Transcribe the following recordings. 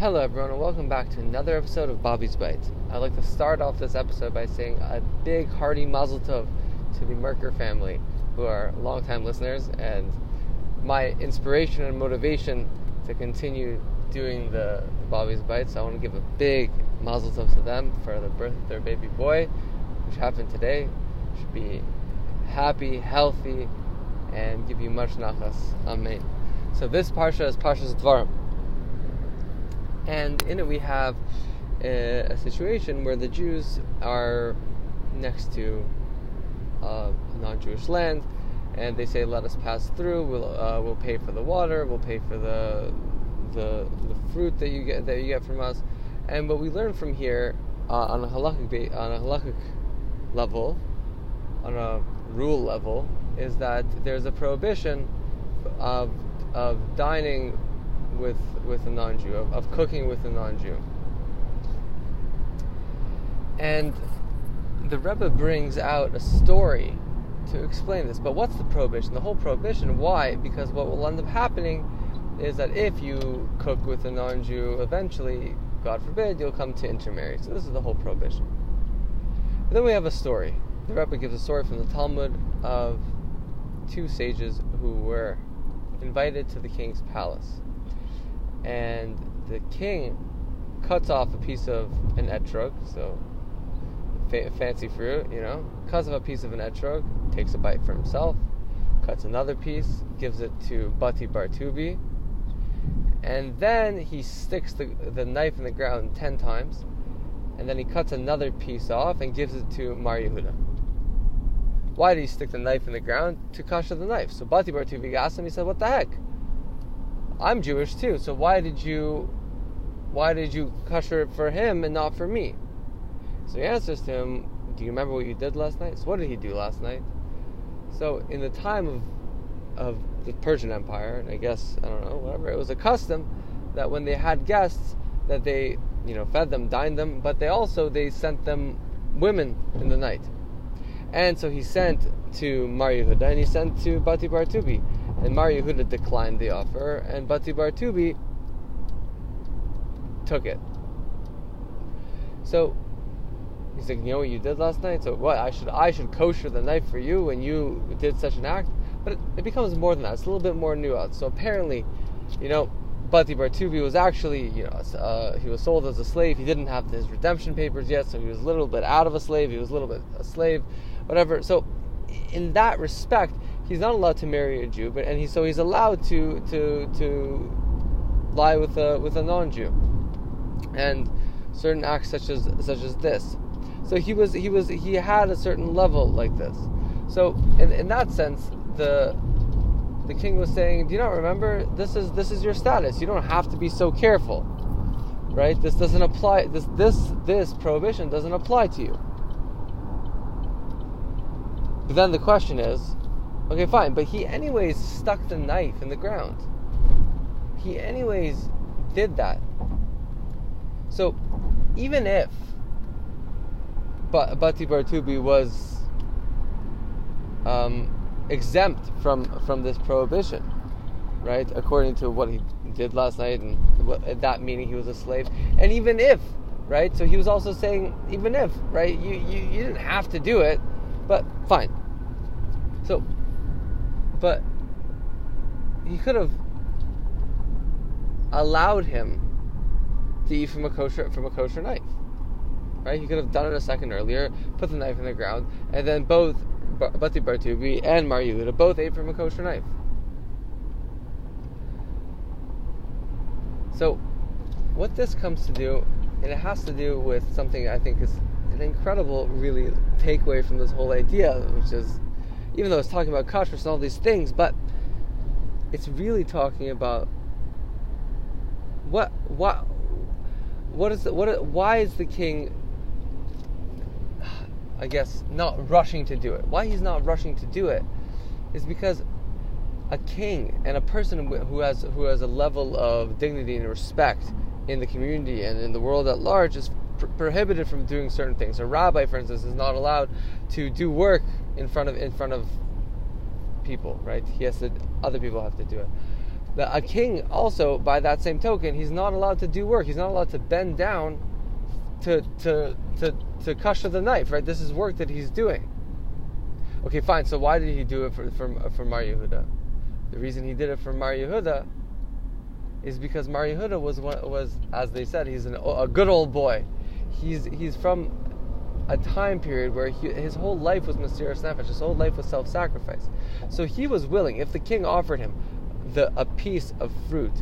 Hello, everyone, and welcome back to another episode of Bobby's Bites. I'd like to start off this episode by saying a big, hearty mazel tov to the Merker family, who are longtime listeners, and my inspiration and motivation to continue doing the, Bobby's Bites. I want to give a big mazel tov to them for the birth of their baby boy, which happened today. Should be happy, healthy, and give you much nachas. Amen. So this parsha is Parshas Dvarim and in it we have a, a situation where the Jews are next to uh, non-Jewish land, and they say, "Let us pass through. We'll uh, we'll pay for the water. We'll pay for the the the fruit that you get that you get from us." And what we learn from here uh, on a halakhic on a halakhic level, on a rule level, is that there's a prohibition of of dining with with a non-Jew, of, of cooking with a non-Jew. And the Rebbe brings out a story to explain this. But what's the prohibition? The whole prohibition. Why? Because what will end up happening is that if you cook with a non-Jew, eventually, God forbid, you'll come to intermarry. So this is the whole prohibition. But then we have a story. The Rebbe gives a story from the Talmud of two sages who were invited to the king's palace and the king cuts off a piece of an etrog, so fa- fancy fruit, you know, cuts off a piece of an etrog, takes a bite for himself, cuts another piece, gives it to Bati Bartubi, and then he sticks the, the knife in the ground ten times, and then he cuts another piece off and gives it to Mar. Why did he stick the knife in the ground? To kasher the knife. So Bati Bartubi asked him, he said, What the heck? I'm Jewish too, so why did you why did you kosher it for him and not for me? So he answers to him, Do you remember what you did last night? So what did he do last night? So in the time of of the Persian Empire, and I guess I don't know, whatever, it was a custom that when they had guests that they, you know, fed them, dined them, but they also they sent them women in the night. And so he sent to Mar and he sent to Bati Bartubi and Mar Yehuda declined the offer, and Bati Bartubi took it. So he's like, you know what you did last night? So what? I should I should kosher the knife for you when you did such an act? But it, it becomes more than that. It's a little bit more nuanced. So apparently, you know, Bati Bartubi was actually, you know, uh, he was sold as a slave. He didn't have his redemption papers yet, so he was a little bit out of a slave. He was a little bit a slave, whatever. So in that respect, he's not allowed to marry a Jew, but and he so he's allowed to to to lie with a with a non-Jew, and certain acts such as such as this. So he was he was he had a certain level like this. So in in that sense, the the king was saying, "Do you not remember? This is this is your status. You don't have to be so careful, right? This doesn't apply. This this this prohibition doesn't apply to you." But then the question is, Okay, fine, but he anyways stuck the knife in the ground. He anyways did that. So even if Bati Bartubi was um, exempt from from this prohibition, right? According to what he did last night, and what, that meaning he was a slave. And even if, right? So he was also saying, even if, right? You you, you didn't have to do it, but fine. But he could have allowed him to eat from a kosher from a kosher knife. Right? He could have done it a second earlier, put the knife in the ground, and then both Bati Bartubi and Mar Yehuda both ate from a kosher knife. So, what this comes to do, and it has to do with something I think is an incredible, really, takeaway from this whole idea, which is even though it's talking about kashrus and all these things, but it's really talking about what what what is the, what why is the king I guess not rushing to do it. Why he's not rushing to do it is because a king and a person who has who has a level of dignity and respect in the community and in the world at large is pr- prohibited from doing certain things. A rabbi, for instance, is not allowed to do work in front of in front of people, right? He has to. Other people have to do it. a king also, by that same token, he's not allowed to do work. He's not allowed to bend down to to to to kasher the knife. Right? This is work that he's doing. Okay, fine. So why did he do it for for, for Mar Yehuda? The reason he did it for Mar Yehuda is because Mar Yehuda was was as they said he's an, a good old boy. He's he's from a time period where he, his whole life was Mesiras Nefesh, his whole life was self-sacrifice. So he was willing, if the king offered him the a piece of fruit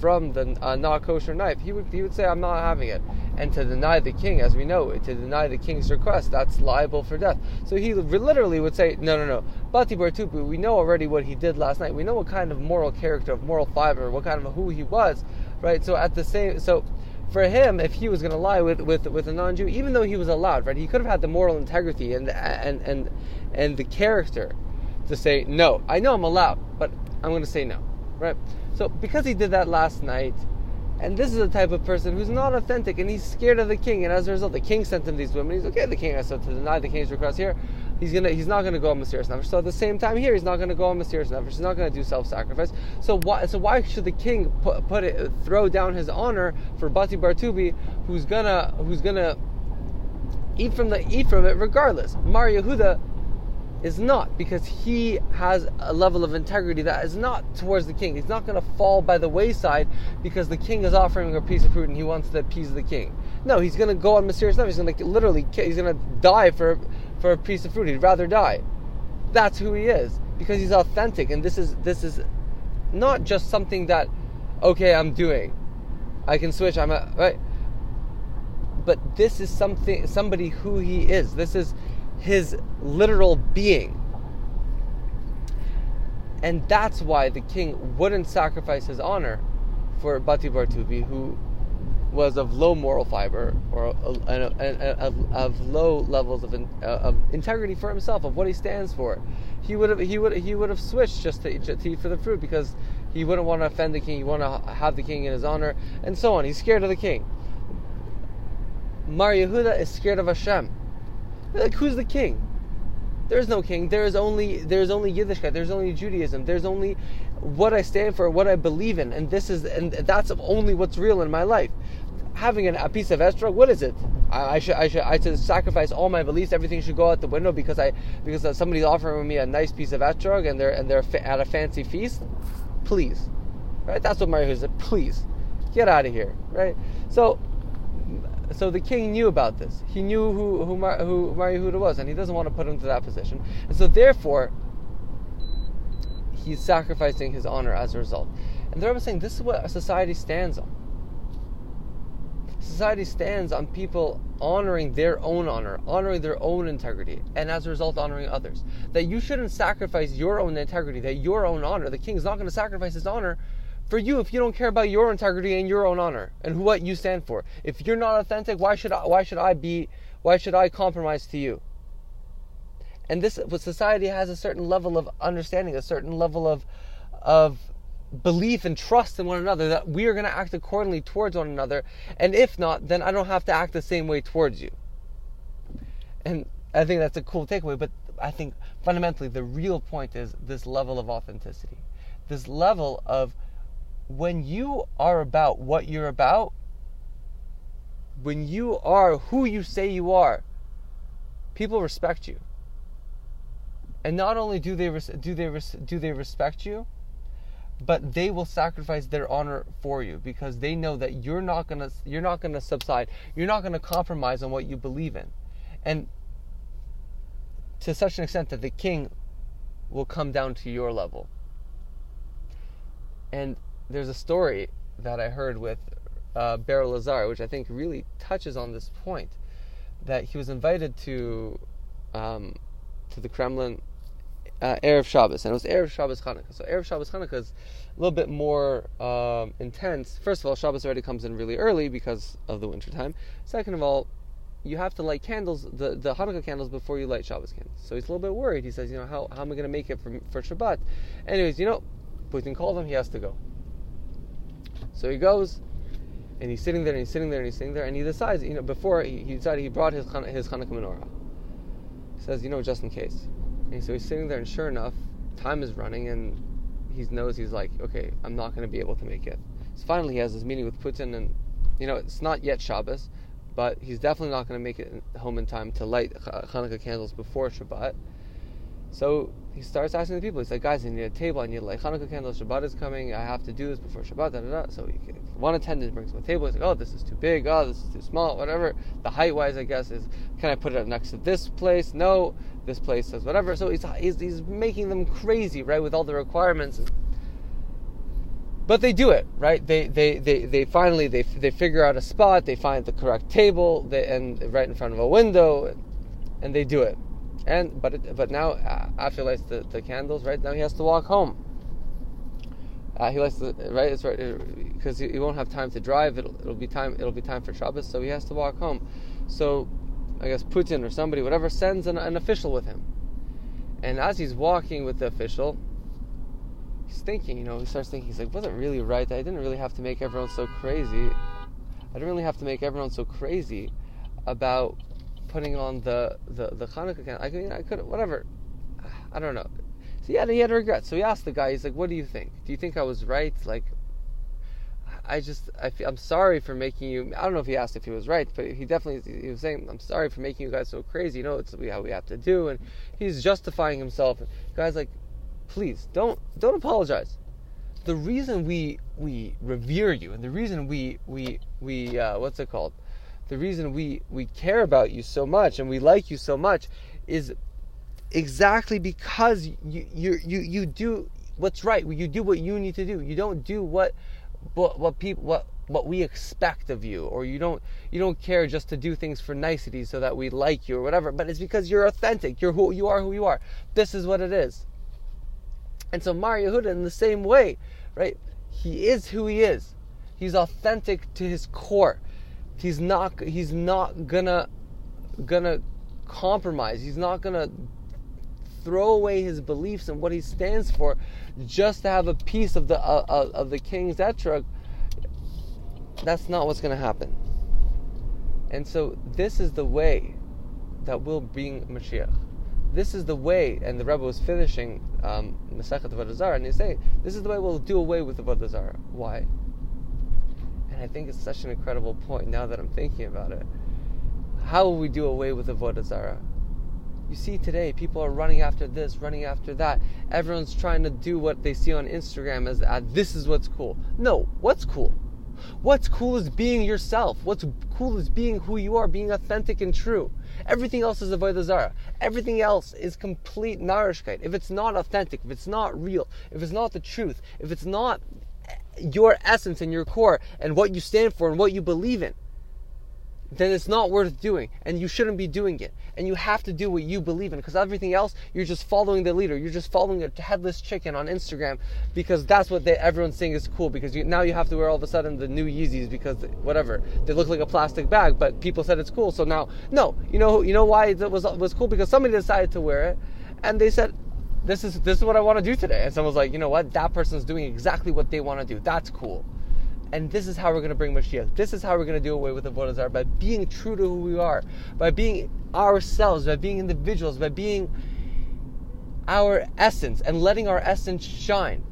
from the uh, not kosher knife, he would he would say, "I'm not having it." And to deny the king, as we know, to deny the king's request, that's liable for death. So he literally would say, "No, no, no, Bati Bartubi. We know already what he did last night. We know what kind of moral character, of moral fiber, what kind of who he was, right? So at the same, so." For him, if he was going to lie with, with, with a non-Jew, even though he was allowed, right, he could have had the moral integrity and and and and the character to say no. I know I'm allowed, but I'm going to say no right? So because he did that last night, and this is the type of person who's not authentic and he's scared of the king, and as a result, the king sent him these women. He's okay. The king has to deny the king's request here. He's gonna. He's not gonna go on Mesiras Nefesh. So at the same time here, he's not gonna go on Mesiras Nefesh. He's not gonna do self-sacrifice. So why? So why should the king put, put it, throw down his honor for Bati Bartubi, who's gonna, who's gonna eat from the eat from it regardless? Mar Yehuda is not because he has a level of integrity that is not towards the king. He's not going to fall by the wayside because the king is offering a piece of fruit and he wants to appease the king. No, he's going to go on Mesiras Nefesh. He's going to literally, he's going to die for for a piece of fruit. He'd rather die. That's who he is because he's authentic, and this is this is not just something that okay I'm doing. I can switch. I'm a, right. But this is something somebody who he is. This is his literal being. And that's why the king wouldn't sacrifice his honor for Bati Bartubi, who was of low moral fiber or of low levels of, uh, of integrity for himself, of what he stands for. He would have he would he would have switched just to, to eat for the fruit because he wouldn't want to offend the king. He want to have the king in his honor, and so on. He's scared of the king. Mar Yehuda is scared of Hashem. Like, who's the king? There is no king. There is only there is only Yiddishkeit. There's only Judaism. There's only what I stand for, what I believe in, and this is and that's only what's real in my life. Having an, a piece of esrog, what is it? I, I, should I should I should sacrifice all my beliefs. Everything should go out the window because I because somebody's offering me a nice piece of esrog and they're and they're at a fancy feast. Please, right? That's what Mario said. Please, get out of here, right? So so the king knew about this. He knew who who, Mar, who Mar Yehuda was, and he doesn't want to put him to that position. And so therefore, he's sacrificing his honor as a result. And the Rebbe is saying this is what a society stands on. Society stands on people honoring their own honor, honoring their own integrity, and as a result, honoring others. That you shouldn't sacrifice your own integrity, that your own honor. The king is not going to sacrifice his honor for you if you don't care about your integrity and your own honor and what you stand for. If you're not authentic, why should I, why should I be why should I compromise to you? And this society has a certain level of understanding, a certain level of of belief and trust in one another that we are going to act accordingly towards one another and if not then I don't have to act the same way towards you. And I think that's a cool takeaway, but I think fundamentally the real point is this level of authenticity. This level of when you are about what you're about, when you are who you say you are, people respect you. And not only do they do they do they respect you, but they will sacrifice their honor for you because they know that you're not gonna you're not gonna subside. You're not gonna compromise on what you believe in, and to such an extent that the king will come down to your level. And there's a story that I heard with uh, Ber Lazar, which I think really touches on this point, that he was invited to um, to the Kremlin uh, Erev Shabbos, and it was Erev Shabbos Hanukkah. So Erev Shabbos Hanukkah is a little bit more um, intense. First of all, Shabbos already comes in really early because of the winter time. Second of all, you have to light candles, the, the Hanukkah candles, before you light Shabbos candles. So he's a little bit worried. He says, you know, how, how am I going to make it for, for Shabbat? Anyways, you know, Putin called him, he has to go. So he goes, and he's sitting there, and he's sitting there, and he's sitting there, and he decides, you know, before he, he decided he brought his his Hanukkah menorah. He says, you know, just in case. And so he's sitting there, and sure enough, time is running, and he knows he's like, okay, I'm not going to be able to make it. So finally, he has this meeting with Putin, and you know, it's not yet Shabbos, but he's definitely not going to make it home in time to light Hanukkah candles before Shabbat. So he starts asking the people. He's like, guys, I need a table. I need like Hanukkah candles. Shabbat is coming. I have to do this before Shabbat. Da, da, da. So he, one attendant brings him a table. He's like, oh, this is too big. Oh, this is too small. Whatever. The height wise, I guess, is can I put it up next to this place? No. This place says whatever. So he's, he's, he's making them crazy, right, with all the requirements. But they do it, right? They they, they, they finally they, they figure out a spot. They find the correct table, they, and right in front of a window, and they do it and but it, but now uh, after he lights the, the candles, right now he has to walk home. Uh, he lights the right. It's right because he, he, won't have time to drive. It'll, it'll be time. It'll be time for Shabbos, so he has to walk home. So I guess Putin or somebody, whatever, sends an, an official with him. And as he's walking with the official, he's thinking. You know, he starts thinking. He's like, "Was it really right? I didn't really have to make everyone so crazy. I didn't really have to make everyone so crazy about putting on the the the Hanukkah candle. I mean, I could whatever. I don't know. So yeah, he had regrets. So he asked the guy. He's like, "What do you think? Do you think I was right? Like, I just I feel, I'm sorry for making you. I don't know if he asked if he was right, but he definitely he was saying, "I'm sorry for making you guys so crazy. You know, it's how we have to do." And he's justifying himself. And guys, like, please don't don't apologize. The reason we we revere you and the reason we we we uh, what's it called? the reason we, we care about you so much and we like you so much is exactly because you, you, you, you do what's right. You do what you need to do. You don't do what, what, what people, what, what we expect of you or you don't you don't care just to do things for niceties so that we like you or whatever but it's because you're authentic. You're who you are who you are. This is what it is. And so Mar Yehuda in the same way right he is who he is. He's authentic to his core. He's not he's not gonna gonna compromise. He's not gonna throw away his beliefs and what he stands for just to have a piece of the uh, uh, of the king's etrog. That's not what's gonna happen. And so this is the way that will bring Mashiach. This is the way, and the Rebbe was finishing um, Masechet Avodah and he's saying, this is the way we'll do away with the Avodah Why? And I think it's such an incredible point now that I'm thinking about it. How will we do away with Avodah Zarah? You see today, people are running after this, running after that. Everyone's trying to do what they see on Instagram as uh, this is what's cool. No, what's cool? What's cool is being yourself. What's cool is being who you are, being authentic and true. Everything else is avodah zarah. Everything else is complete narishkeit. If it's not authentic, if it's not real, if it's not the truth, if it's not your essence and your core and what you stand for and what you believe in, then it's not worth doing and you shouldn't be doing it. And you have to do what you believe in because everything else, you're just following the leader. You're just following a headless chicken on Instagram because that's what they, everyone's saying is cool because you, now you have to wear all of a sudden the new Yeezys because whatever, they look like a plastic bag, but people said it's cool. So now, no, you know, you know why it was, was cool? Because somebody decided to wear it and they said, this is this is what I want to do today. And someone's like, you know what? That person's doing exactly what they want to do. That's cool. And this is how we're going to bring Mashiach. This is how we're going to do away with the Avodah by being true to who we are, by being ourselves, by being individuals, by being our essence and letting our essence shine.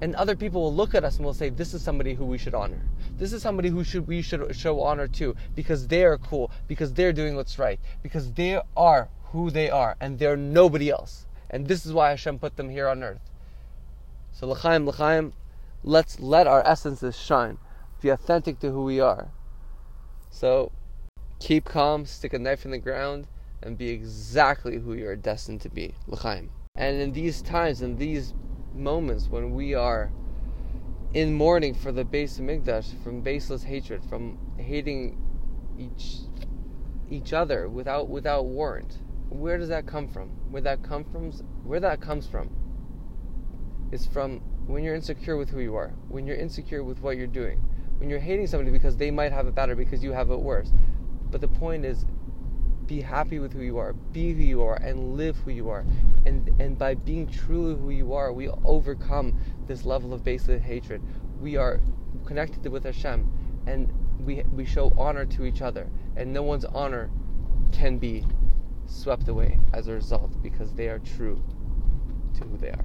And other people will look at us and will say, "This is somebody who we should honor. This is somebody who should we should show honor to because they are cool, because they're doing what's right, because they are who they are, and they're nobody else." And this is why Hashem put them here on earth. So l'chaim, l'chaim, let's let our essences shine. Be authentic to who we are. So keep calm, stick a knife in the ground, and be exactly who you are destined to be. L'chaim. And in these times, in these moments when we are in mourning for the Beis Mikdash, from baseless hatred, from hating each each other without without warrant, where does that come from? Where that come from? Where that comes from is from when you're insecure with who you are, when you're insecure with what you're doing, when you're hating somebody because they might have it better because you have it worse. But the point is, be happy with who you are, be who you are, and live who you are. And and by being truly who you are, we overcome this level of baseless hatred. We are connected with Hashem, and we we show honor to each other, and no one's honor can be swept away as a result because they are true to who they are.